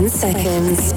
10 seconds.